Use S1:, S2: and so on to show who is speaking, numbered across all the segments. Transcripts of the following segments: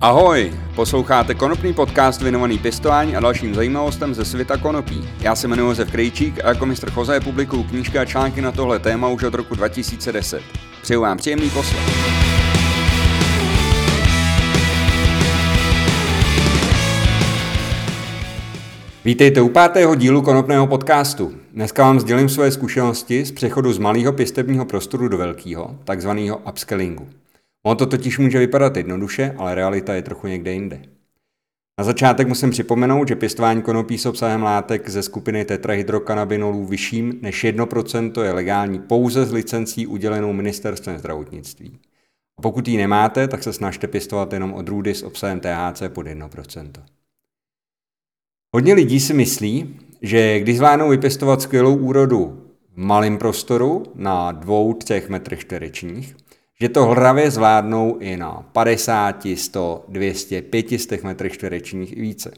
S1: Ahoj, posloucháte konopný podcast věnovaný pěstování a dalším zajímavostem ze světa konopí. Já se jmenuji Josef Krejčík a jako mistr Choze publikuju knížky a články na tohle téma už od roku 2010. Přeju vám příjemný poslech. Vítejte u pátého dílu konopného podcastu. Dneska vám sdělím své zkušenosti z přechodu z malého pěstebního prostoru do velkého, takzvaného upscalingu. Ono to totiž může vypadat jednoduše, ale realita je trochu někde jinde. Na začátek musím připomenout, že pěstování konopí s obsahem látek ze skupiny tetrahydrokanabinolů vyšším než 1% je legální pouze s licencí udělenou ministerstvem zdravotnictví. A pokud ji nemáte, tak se snažte pěstovat jenom odrůdy s obsahem THC pod 1%. Hodně lidí si myslí, že když zvládnou vypěstovat skvělou úrodu v malém prostoru na 2-3 metrech čtverečních, že to hravě zvládnou i na 50, 100, 200, 500 metrech čtverečních i více.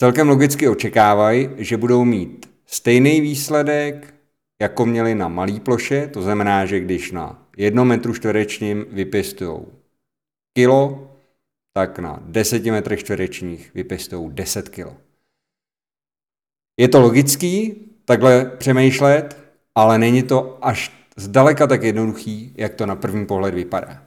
S1: Celkem logicky očekávají, že budou mít stejný výsledek, jako měli na malý ploše, to znamená, že když na 1 metru čtverečním vypěstují kilo, tak na 10 metrech čtverečních vypěstují 10 kilo. Je to logický takhle přemýšlet, ale není to až zdaleka tak jednoduchý, jak to na první pohled vypadá.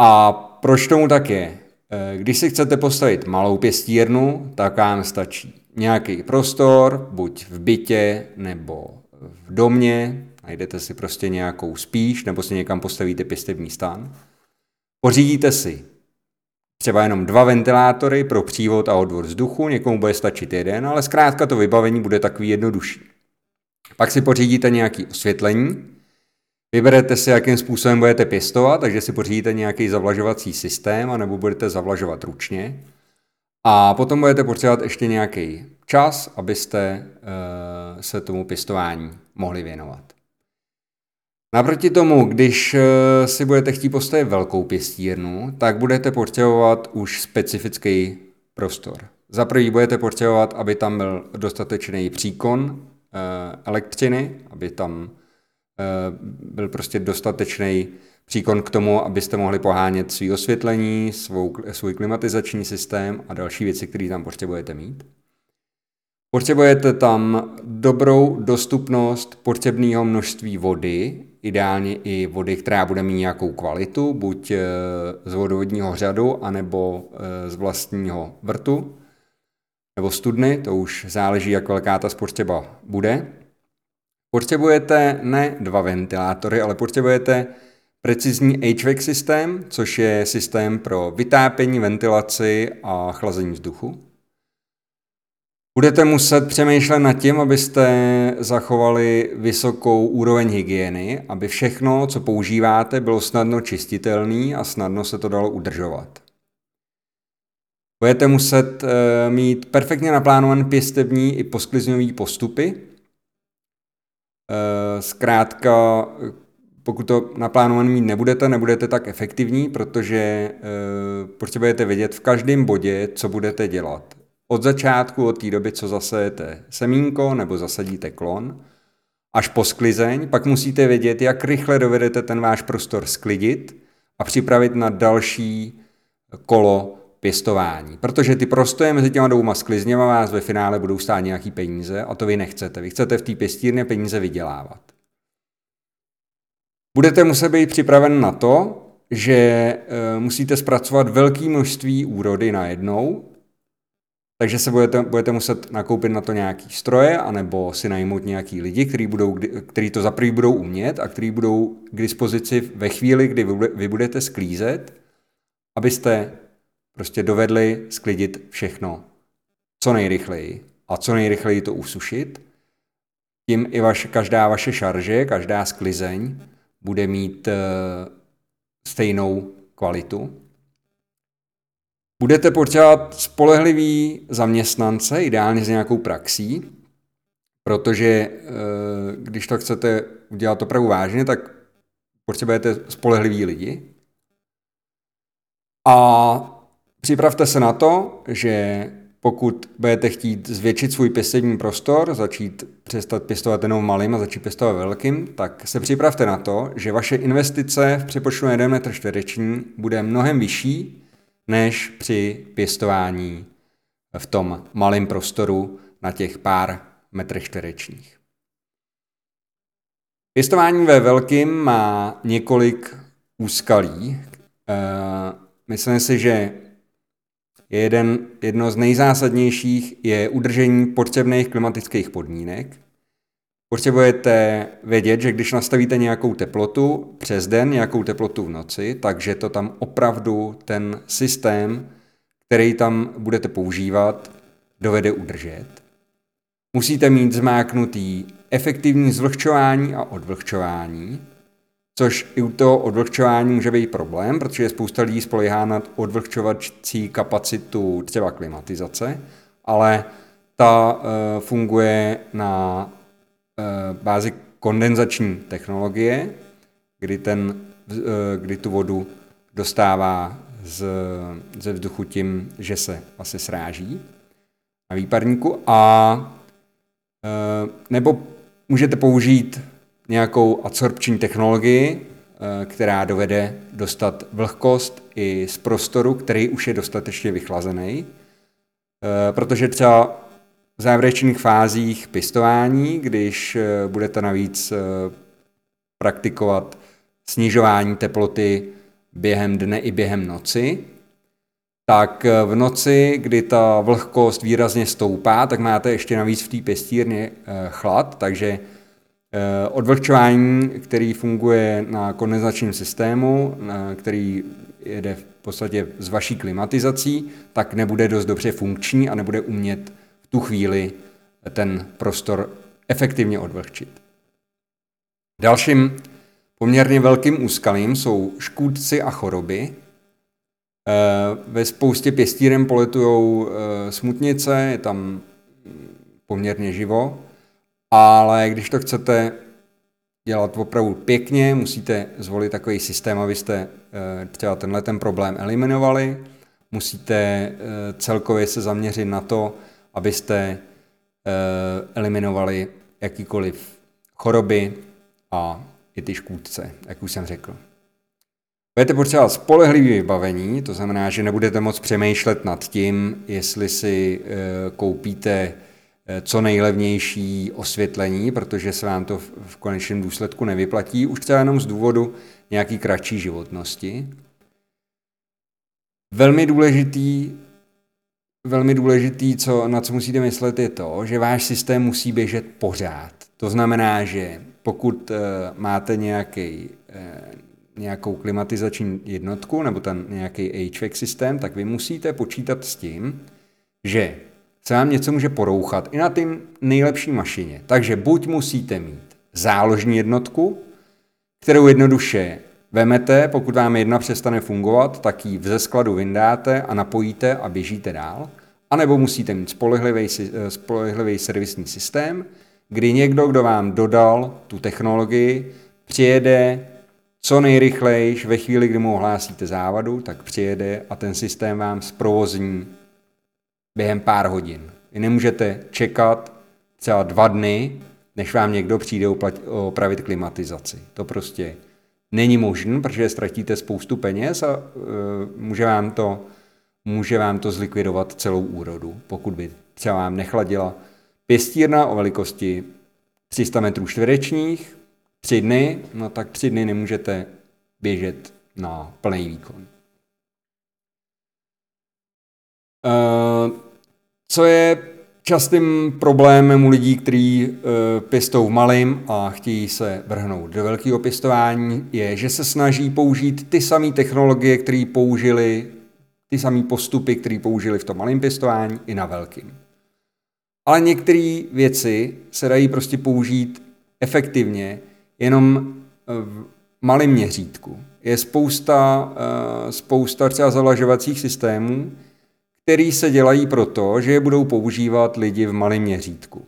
S1: A proč tomu tak je? Eh, když si chcete postavit malou pěstírnu, tak vám stačí nějaký prostor, buď v bytě nebo v domě, najdete si prostě nějakou spíš, nebo si někam postavíte pěstební stan. Pořídíte si třeba jenom dva ventilátory pro přívod a odvod vzduchu, někomu bude stačit jeden, ale zkrátka to vybavení bude takový jednodušší. Pak si pořídíte nějaké osvětlení, vyberete si, jakým způsobem budete pěstovat, takže si pořídíte nějaký zavlažovací systém, anebo budete zavlažovat ručně. A potom budete potřebovat ještě nějaký čas, abyste uh, se tomu pěstování mohli věnovat. Naproti tomu, když uh, si budete chtít postavit velkou pěstírnu, tak budete potřebovat už specifický prostor. Za prvý budete potřebovat, aby tam byl dostatečný příkon Eh, elektřiny, aby tam eh, byl prostě dostatečný příkon k tomu, abyste mohli pohánět svý osvětlení, svou, svůj klimatizační systém a další věci, které tam potřebujete mít. Potřebujete tam dobrou dostupnost potřebného množství vody, ideálně i vody, která bude mít nějakou kvalitu, buď eh, z vodovodního řadu, anebo z vlastního vrtu nebo studny, to už záleží, jak velká ta spotřeba bude. Potřebujete ne dva ventilátory, ale potřebujete precizní HVAC systém, což je systém pro vytápění, ventilaci a chlazení vzduchu. Budete muset přemýšlet nad tím, abyste zachovali vysokou úroveň hygieny, aby všechno, co používáte, bylo snadno čistitelné a snadno se to dalo udržovat. Budete muset uh, mít perfektně naplánované pěstební i posklizňové postupy. Uh, zkrátka, pokud to naplánované mít nebudete, nebudete tak efektivní, protože uh, potřebujete vědět v každém bodě, co budete dělat. Od začátku, od té doby, co zasejete semínko nebo zasadíte klon, až po sklizeň, pak musíte vědět, jak rychle dovedete ten váš prostor sklidit a připravit na další kolo pěstování. Protože ty prostoje mezi těma dvouma sklizněma vás ve finále budou stát nějaký peníze a to vy nechcete. Vy chcete v té pěstírně peníze vydělávat. Budete muset být připraven na to, že e, musíte zpracovat velké množství úrody najednou, takže se budete, budete muset nakoupit na to nějaký stroje, anebo si najmout nějaký lidi, který, budou, který to za prvý budou umět a který budou k dispozici ve chvíli, kdy vy budete sklízet, abyste prostě dovedli sklidit všechno co nejrychleji a co nejrychleji to usušit. Tím i vaše, každá vaše šarže, každá sklizeň bude mít uh, stejnou kvalitu. Budete potřebovat spolehlivý zaměstnance, ideálně s nějakou praxí, protože uh, když to chcete udělat opravdu vážně, tak potřebujete spolehlivý lidi. A Připravte se na to, že pokud budete chtít zvětšit svůj pěstební prostor, začít přestat pěstovat jenom malým a začít pěstovat velkým, tak se připravte na to, že vaše investice v přepočtu na 1 metr čtvereční bude mnohem vyšší než při pěstování v tom malém prostoru na těch pár metrech čtverečních. Pěstování ve velkým má několik úskalí. Eh, myslím si, že jeden, jedno z nejzásadnějších je udržení potřebných klimatických podmínek. Potřebujete vědět, že když nastavíte nějakou teplotu přes den, nějakou teplotu v noci, takže to tam opravdu ten systém, který tam budete používat, dovede udržet. Musíte mít zmáknutý efektivní zvlhčování a odvlhčování, což i u toho odvlhčování může být problém, protože spousta lidí spolehá na odvlhčovací kapacitu třeba klimatizace, ale ta uh, funguje na uh, bázi kondenzační technologie, kdy, ten, uh, kdy tu vodu dostává z, ze vzduchu tím, že se vlastně sráží na výparníku a nebo můžete použít nějakou adsorpční technologii, eh, která dovede dostat vlhkost i z prostoru, který už je dostatečně vychlazený. Eh, protože třeba v závěrečných fázích pěstování, když eh, budete navíc praktikovat snižování teploty během dne i během noci, tak v noci, kdy ta vlhkost výrazně stoupá, tak máte ještě navíc v té pěstírně chlad, takže odvlhčování, který funguje na kondenzačním systému, který jede v podstatě s vaší klimatizací, tak nebude dost dobře funkční a nebude umět v tu chvíli ten prostor efektivně odvlhčit. Dalším poměrně velkým úskalím jsou škůdci a choroby. Eh, ve spoustě pěstíren poletují eh, smutnice, je tam poměrně živo ale když to chcete dělat opravdu pěkně, musíte zvolit takový systém, abyste eh, třeba tenhle ten problém eliminovali. Musíte eh, celkově se zaměřit na to, abyste eh, eliminovali jakýkoliv choroby a i ty škůdce, jak už jsem řekl. Budete potřebovat spolehlivé vybavení, to znamená, že nebudete moc přemýšlet nad tím, jestli si koupíte co nejlevnější osvětlení, protože se vám to v konečném důsledku nevyplatí, už třeba jenom z důvodu nějaký kratší životnosti. Velmi důležitý, velmi důležitý, co, na co musíte myslet, je to, že váš systém musí běžet pořád. To znamená, že pokud uh, máte nějaký, uh, nějakou klimatizační jednotku nebo ten nějaký HVAC systém, tak vy musíte počítat s tím, že se vám něco může porouchat i na tím nejlepší mašině. Takže buď musíte mít záložní jednotku, kterou jednoduše vemete, pokud vám jedna přestane fungovat, tak ji ze skladu vyndáte a napojíte a běžíte dál. A nebo musíte mít spolehlivý, eh, spolehlivý servisní systém, kdy někdo, kdo vám dodal tu technologii, přijede co nejrychleji, ve chvíli, kdy mu ohlásíte závadu, tak přijede a ten systém vám zprovozní během pár hodin. Vy nemůžete čekat třeba dva dny, než vám někdo přijde opravit klimatizaci. To prostě není možné, protože ztratíte spoustu peněz a uh, může, vám to, může vám to zlikvidovat celou úrodu, pokud by třeba vám nechladila pěstírna o velikosti 300 metrů čtverečních, tři dny, no tak tři dny nemůžete běžet na plný výkon. Uh, co je častým problémem u lidí, kteří uh, pěstou v malým a chtějí se vrhnout do velkého pěstování, je, že se snaží použít ty samé technologie, které použili, ty samé postupy, které použili v tom malém pěstování i na velkým. Ale některé věci se dají prostě použít efektivně jenom v malém měřítku. Je spousta, uh, spousta třeba zavlažovacích systémů, který se dělají proto, že je budou používat lidi v malém měřítku.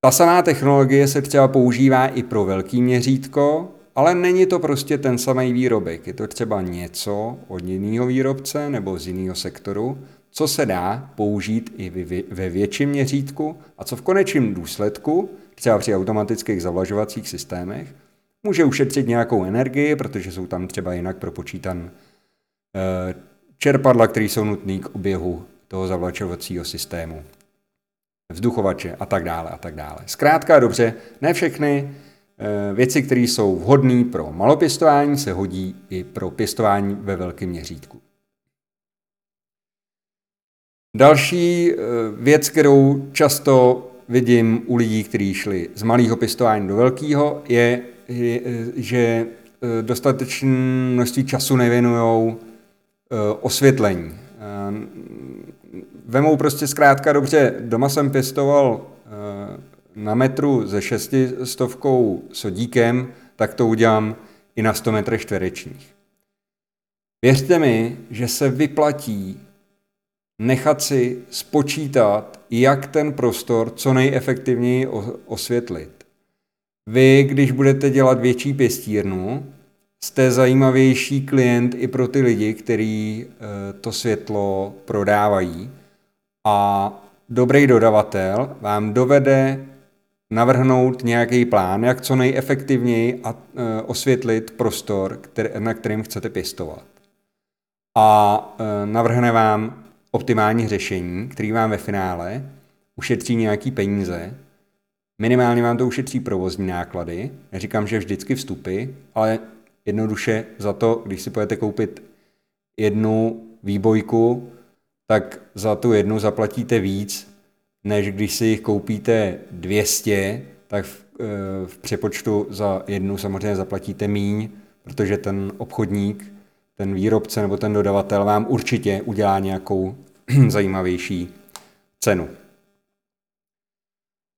S1: Ta samá technologie se třeba používá i pro velký měřítko, ale není to prostě ten samý výrobek. Je to třeba něco od jiného výrobce nebo z jiného sektoru, co se dá použít i ve větším měřítku a co v konečném důsledku, třeba při automatických zavlažovacích systémech, může ušetřit nějakou energii, protože jsou tam třeba jinak propočítan eh, čerpadla, které jsou nutné k oběhu toho zavlačovacího systému, vzduchovače a tak dále a tak dále. Zkrátka dobře, ne všechny eh, věci, které jsou vhodné pro malopěstování, se hodí i pro pěstování ve velkém měřítku. Další eh, věc, kterou často vidím u lidí, kteří šli z malého pěstování do velkého, je, že eh, dostatečné množství času nevěnují osvětlení vemou prostě zkrátka dobře, doma jsem pěstoval eh, na metru ze šestistovkou sodíkem, tak to udělám i na 100 metrech čtverečních. Věřte mi, že se vyplatí nechat si spočítat, jak ten prostor co nejefektivněji osvětlit. Vy, když budete dělat větší pěstírnu, jste zajímavější klient i pro ty lidi, kteří eh, to světlo prodávají, a dobrý dodavatel vám dovede navrhnout nějaký plán, jak co nejefektivněji a, e, osvětlit prostor, na kterým chcete pěstovat. A e, navrhne vám optimální řešení, který vám ve finále ušetří nějaký peníze, minimálně vám to ušetří provozní náklady, neříkám, že vždycky vstupy, ale jednoduše za to, když si budete koupit jednu výbojku tak za tu jednu zaplatíte víc, než když si jich koupíte 200, tak v, eh, v přepočtu za jednu samozřejmě zaplatíte míň, protože ten obchodník, ten výrobce nebo ten dodavatel vám určitě udělá nějakou zajímavější cenu.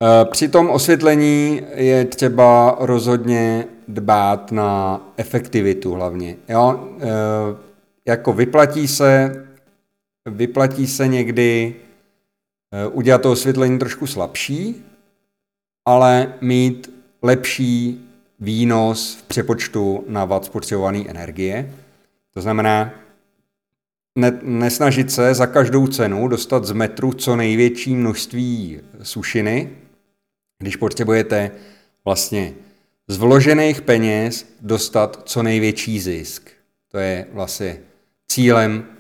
S1: Eh, při tom osvětlení je třeba rozhodně dbát na efektivitu hlavně. Jo? Eh, jako vyplatí se vyplatí se někdy eh, udělat to osvětlení trošku slabší, ale mít lepší výnos v přepočtu na watt spotřebované energie. To znamená, ne, nesnažit se za každou cenu dostat z metru co největší množství sušiny, když potřebujete vlastně z vložených peněz dostat co největší zisk. To je vlastně cílem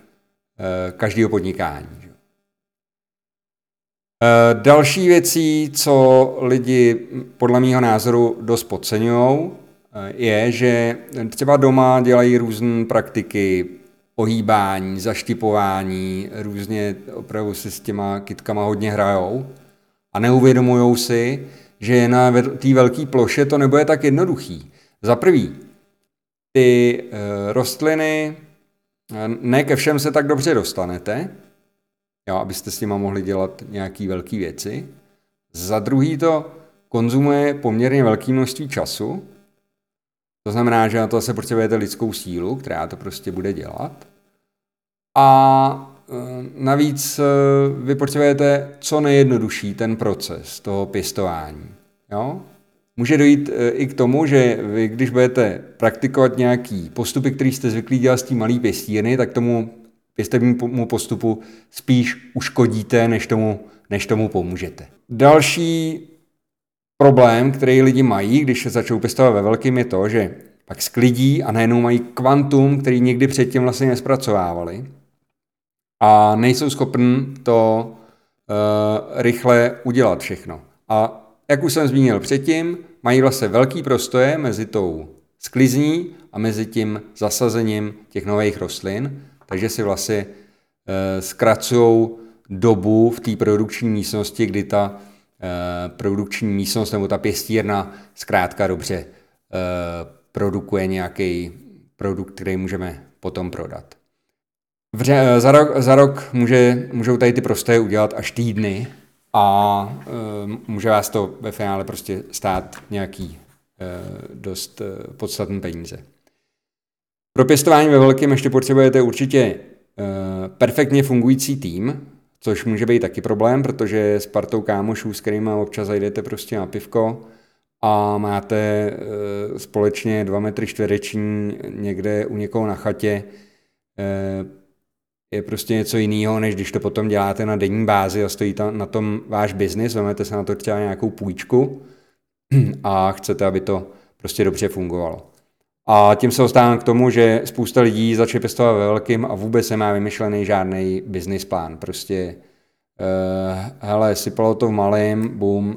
S1: Eh, každého podnikání. Eh, další věcí, co lidi podle mého názoru dost podceňují, eh, je, že třeba doma dělají různé praktiky ohýbání, zaštipování, různě opravdu si s těma kytkama hodně hrajou a neuvědomují si, že na té velké ploše to nebude tak jednoduchý. Za prvý, ty rostliny ne ke všem se tak dobře dostanete, jo, abyste s nima mohli dělat nějaké velké věci. Za druhý to konzumuje poměrně velké množství času, to znamená, že na to se potřebujete lidskou sílu, která to prostě bude dělat. A navíc e, vy potřebujete co nejjednodušší ten proces toho pěstování. Jo? Může dojít e, i k tomu, že vy, když budete praktikovat nějaký postupy, který jste zvyklí dělat s tím malý pěstírny, tak tomu pěstebnímu postupu spíš uškodíte, než tomu, než tomu pomůžete. Další problém, který lidi mají, když se začnou pěstovat ve velkým, je to, že pak sklidí a najednou mají kvantum, který nikdy předtím vlastně nespracovávali a nejsou schopni to uh, rychle udělat všechno. A jak už jsem zmínil předtím, mají vlastně velký prostoje mezi tou sklizní a mezi tím zasazením těch nových rostlin, takže si vlastně e, zkracují dobu v té produkční místnosti, kdy ta e, produkční místnost nebo ta pěstírna zkrátka dobře e, produkuje nějaký produkt, který můžeme potom prodat. Vře, za, rok, za rok může, můžou tady ty prostoje udělat až týdny, a uh, může vás to ve finále prostě stát nějaký uh, dost uh, podstatný peníze. Pro pěstování ve velkém ještě potřebujete určitě uh, perfektně fungující tým, což může být taky problém, protože s partou kámošů, s kterými občas zajdete prostě na pivko a máte uh, společně dva metry čtvereční někde u někoho na chatě, uh, je prostě něco jiného, než když to potom děláte na denní bázi a stojí tam na tom váš biznis, vezmete se na to třeba nějakou půjčku a chcete, aby to prostě dobře fungovalo. A tím se dostávám k tomu, že spousta lidí začne pěstovat ve velkým a vůbec nemá vymyšlený žádný business plán. Prostě uh, hele, sypalo to v malém, boom, uh,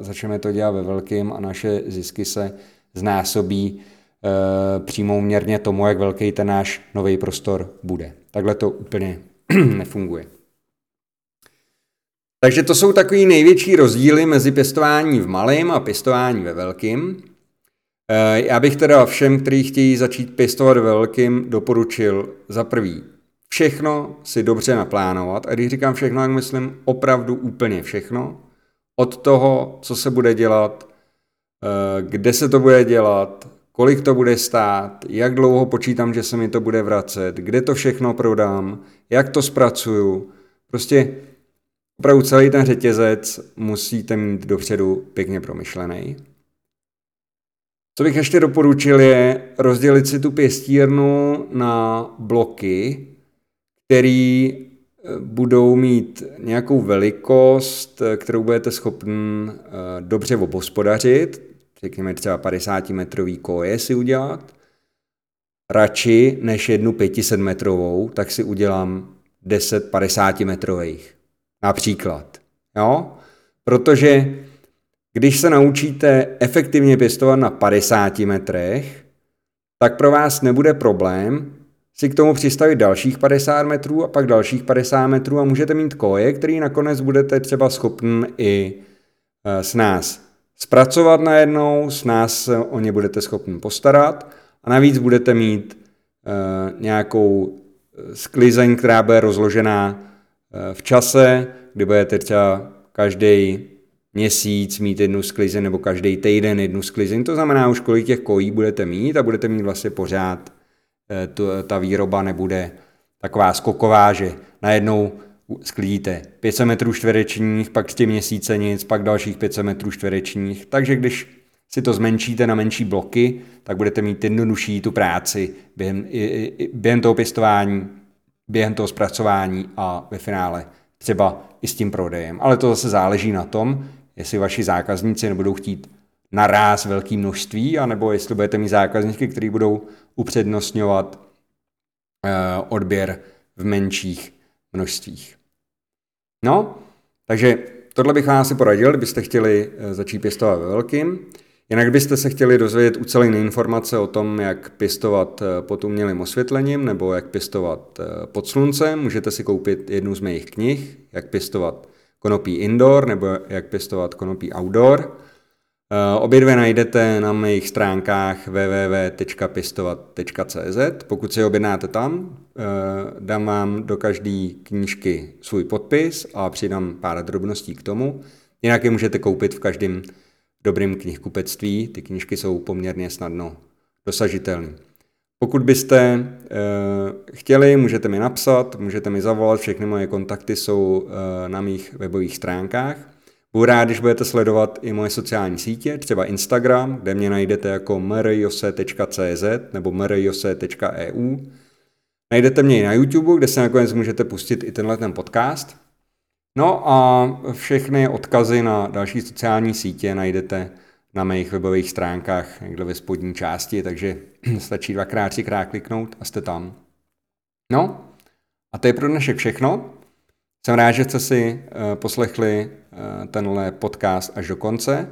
S1: začneme to dělat ve velkým a naše zisky se znásobí uh, přímo měrně tomu, jak velký ten náš nový prostor bude. Takhle to úplně nefunguje. Takže to jsou takový největší rozdíly mezi pěstování v malém a pěstování ve velkým. Eh, já bych teda všem, kteří chtějí začít pěstovat ve velkým, doporučil za prvý všechno si dobře naplánovat. A když říkám všechno, tak myslím opravdu úplně všechno. Od toho, co se bude dělat, eh, kde se to bude dělat, kolik to bude stát, jak dlouho počítám, že se mi to bude vracet, kde to všechno prodám, jak to zpracuju. Prostě opravdu celý ten řetězec musíte mít dopředu pěkně promyšlený. Co bych ještě doporučil je rozdělit si tu pěstírnu na bloky, který eh, budou mít nějakou velikost, eh, kterou budete schopen eh, dobře obospodařit, řekněme třeba 50 metrový koje si udělat. Radši než jednu 500 metrovou, tak si udělám 10 50 metrových. Například. Jo? Protože když se naučíte efektivně pěstovat na 50 metrech, tak pro vás nebude problém si k tomu přistavit dalších 50 metrů a pak dalších 50 metrů a můžete mít koje, který nakonec budete třeba schopen i eh, s nás zpracovat najednou, s nás se o ně budete schopni postarat a navíc budete mít uh, nějakou eh, sklizeň, která bude rozložená uh, v čase, kdy budete třeba každý měsíc mít jednu sklizeň nebo každý týden jednu sklizeň. To znamená už kolik těch kojí budete mít a budete mít vlastně pořád, eh, to, ta výroba nebude taková skoková, že najednou sklidíte 500 metrů čtverečních, pak 3 měsíce nic, pak dalších 500 metrů čtverečních. Takže když si to zmenšíte na menší bloky, tak budete mít jednodušší tu práci během, během toho pěstování, během toho zpracování a ve finále třeba i s tím prodejem. Ale to zase záleží na tom, jestli vaši zákazníci nebudou chtít naráz velké množství, anebo jestli budete mít zákazníky, kteří budou upřednostňovat uh, odběr v menších množstvích. No, takže tohle bych vám asi poradil, kdybyste chtěli uh, začít pěstovat ve velkým. Jinak byste se chtěli dozvědět ucelené informace o tom, jak pěstovat uh, pod umělým osvětlením nebo jak pěstovat pod sluncem, můžete si koupit jednu z mých knih, jak pěstovat konopí indoor nebo jak pěstovat konopí outdoor. Eh, obě dvě najdete na mých stránkách www.pěstovat.cz. Pokud si objednáte tam, eh, dám vám do každé knížky svůj podpis a přidám pár drobností k tomu. Jinak je můžete koupit v každém dobrém knihkupectví. Ty knížky jsou poměrně snadno dosažitelné. Pokud byste uh, chtěli, můžete mi napsat, můžete mi zavolat, všechny moje kontakty jsou na mých webových stránkách. Rád, když budete sledovat i moje sociální sítě, třeba Instagram, kde mě najdete jako mrjose.cz nebo mrjose.eu. Najdete mě i na YouTube, kde se nakonec můžete pustit i tenhle ten podcast. No a všechny odkazy na další sociální sítě najdete na mých webových stránkách někde ve spodní části, takže stačí dvakrát, třikrát kliknout a jste tam. No, a to je pro dnešek všechno. Jsem rád, že jste si uh, poslechli uh, tenhle podcast až do konce.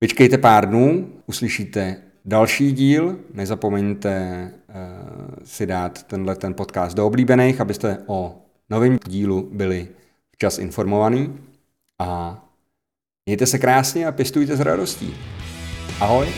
S1: Vyčkejte pár dnů, uslyšíte další díl. Nezapomeňte uh, si dát tenhle ten podcast do oblíbených, abyste o novém dílu byli včas informovaný. A Mějte se krásně a pěstujte s radostí. Ahoj!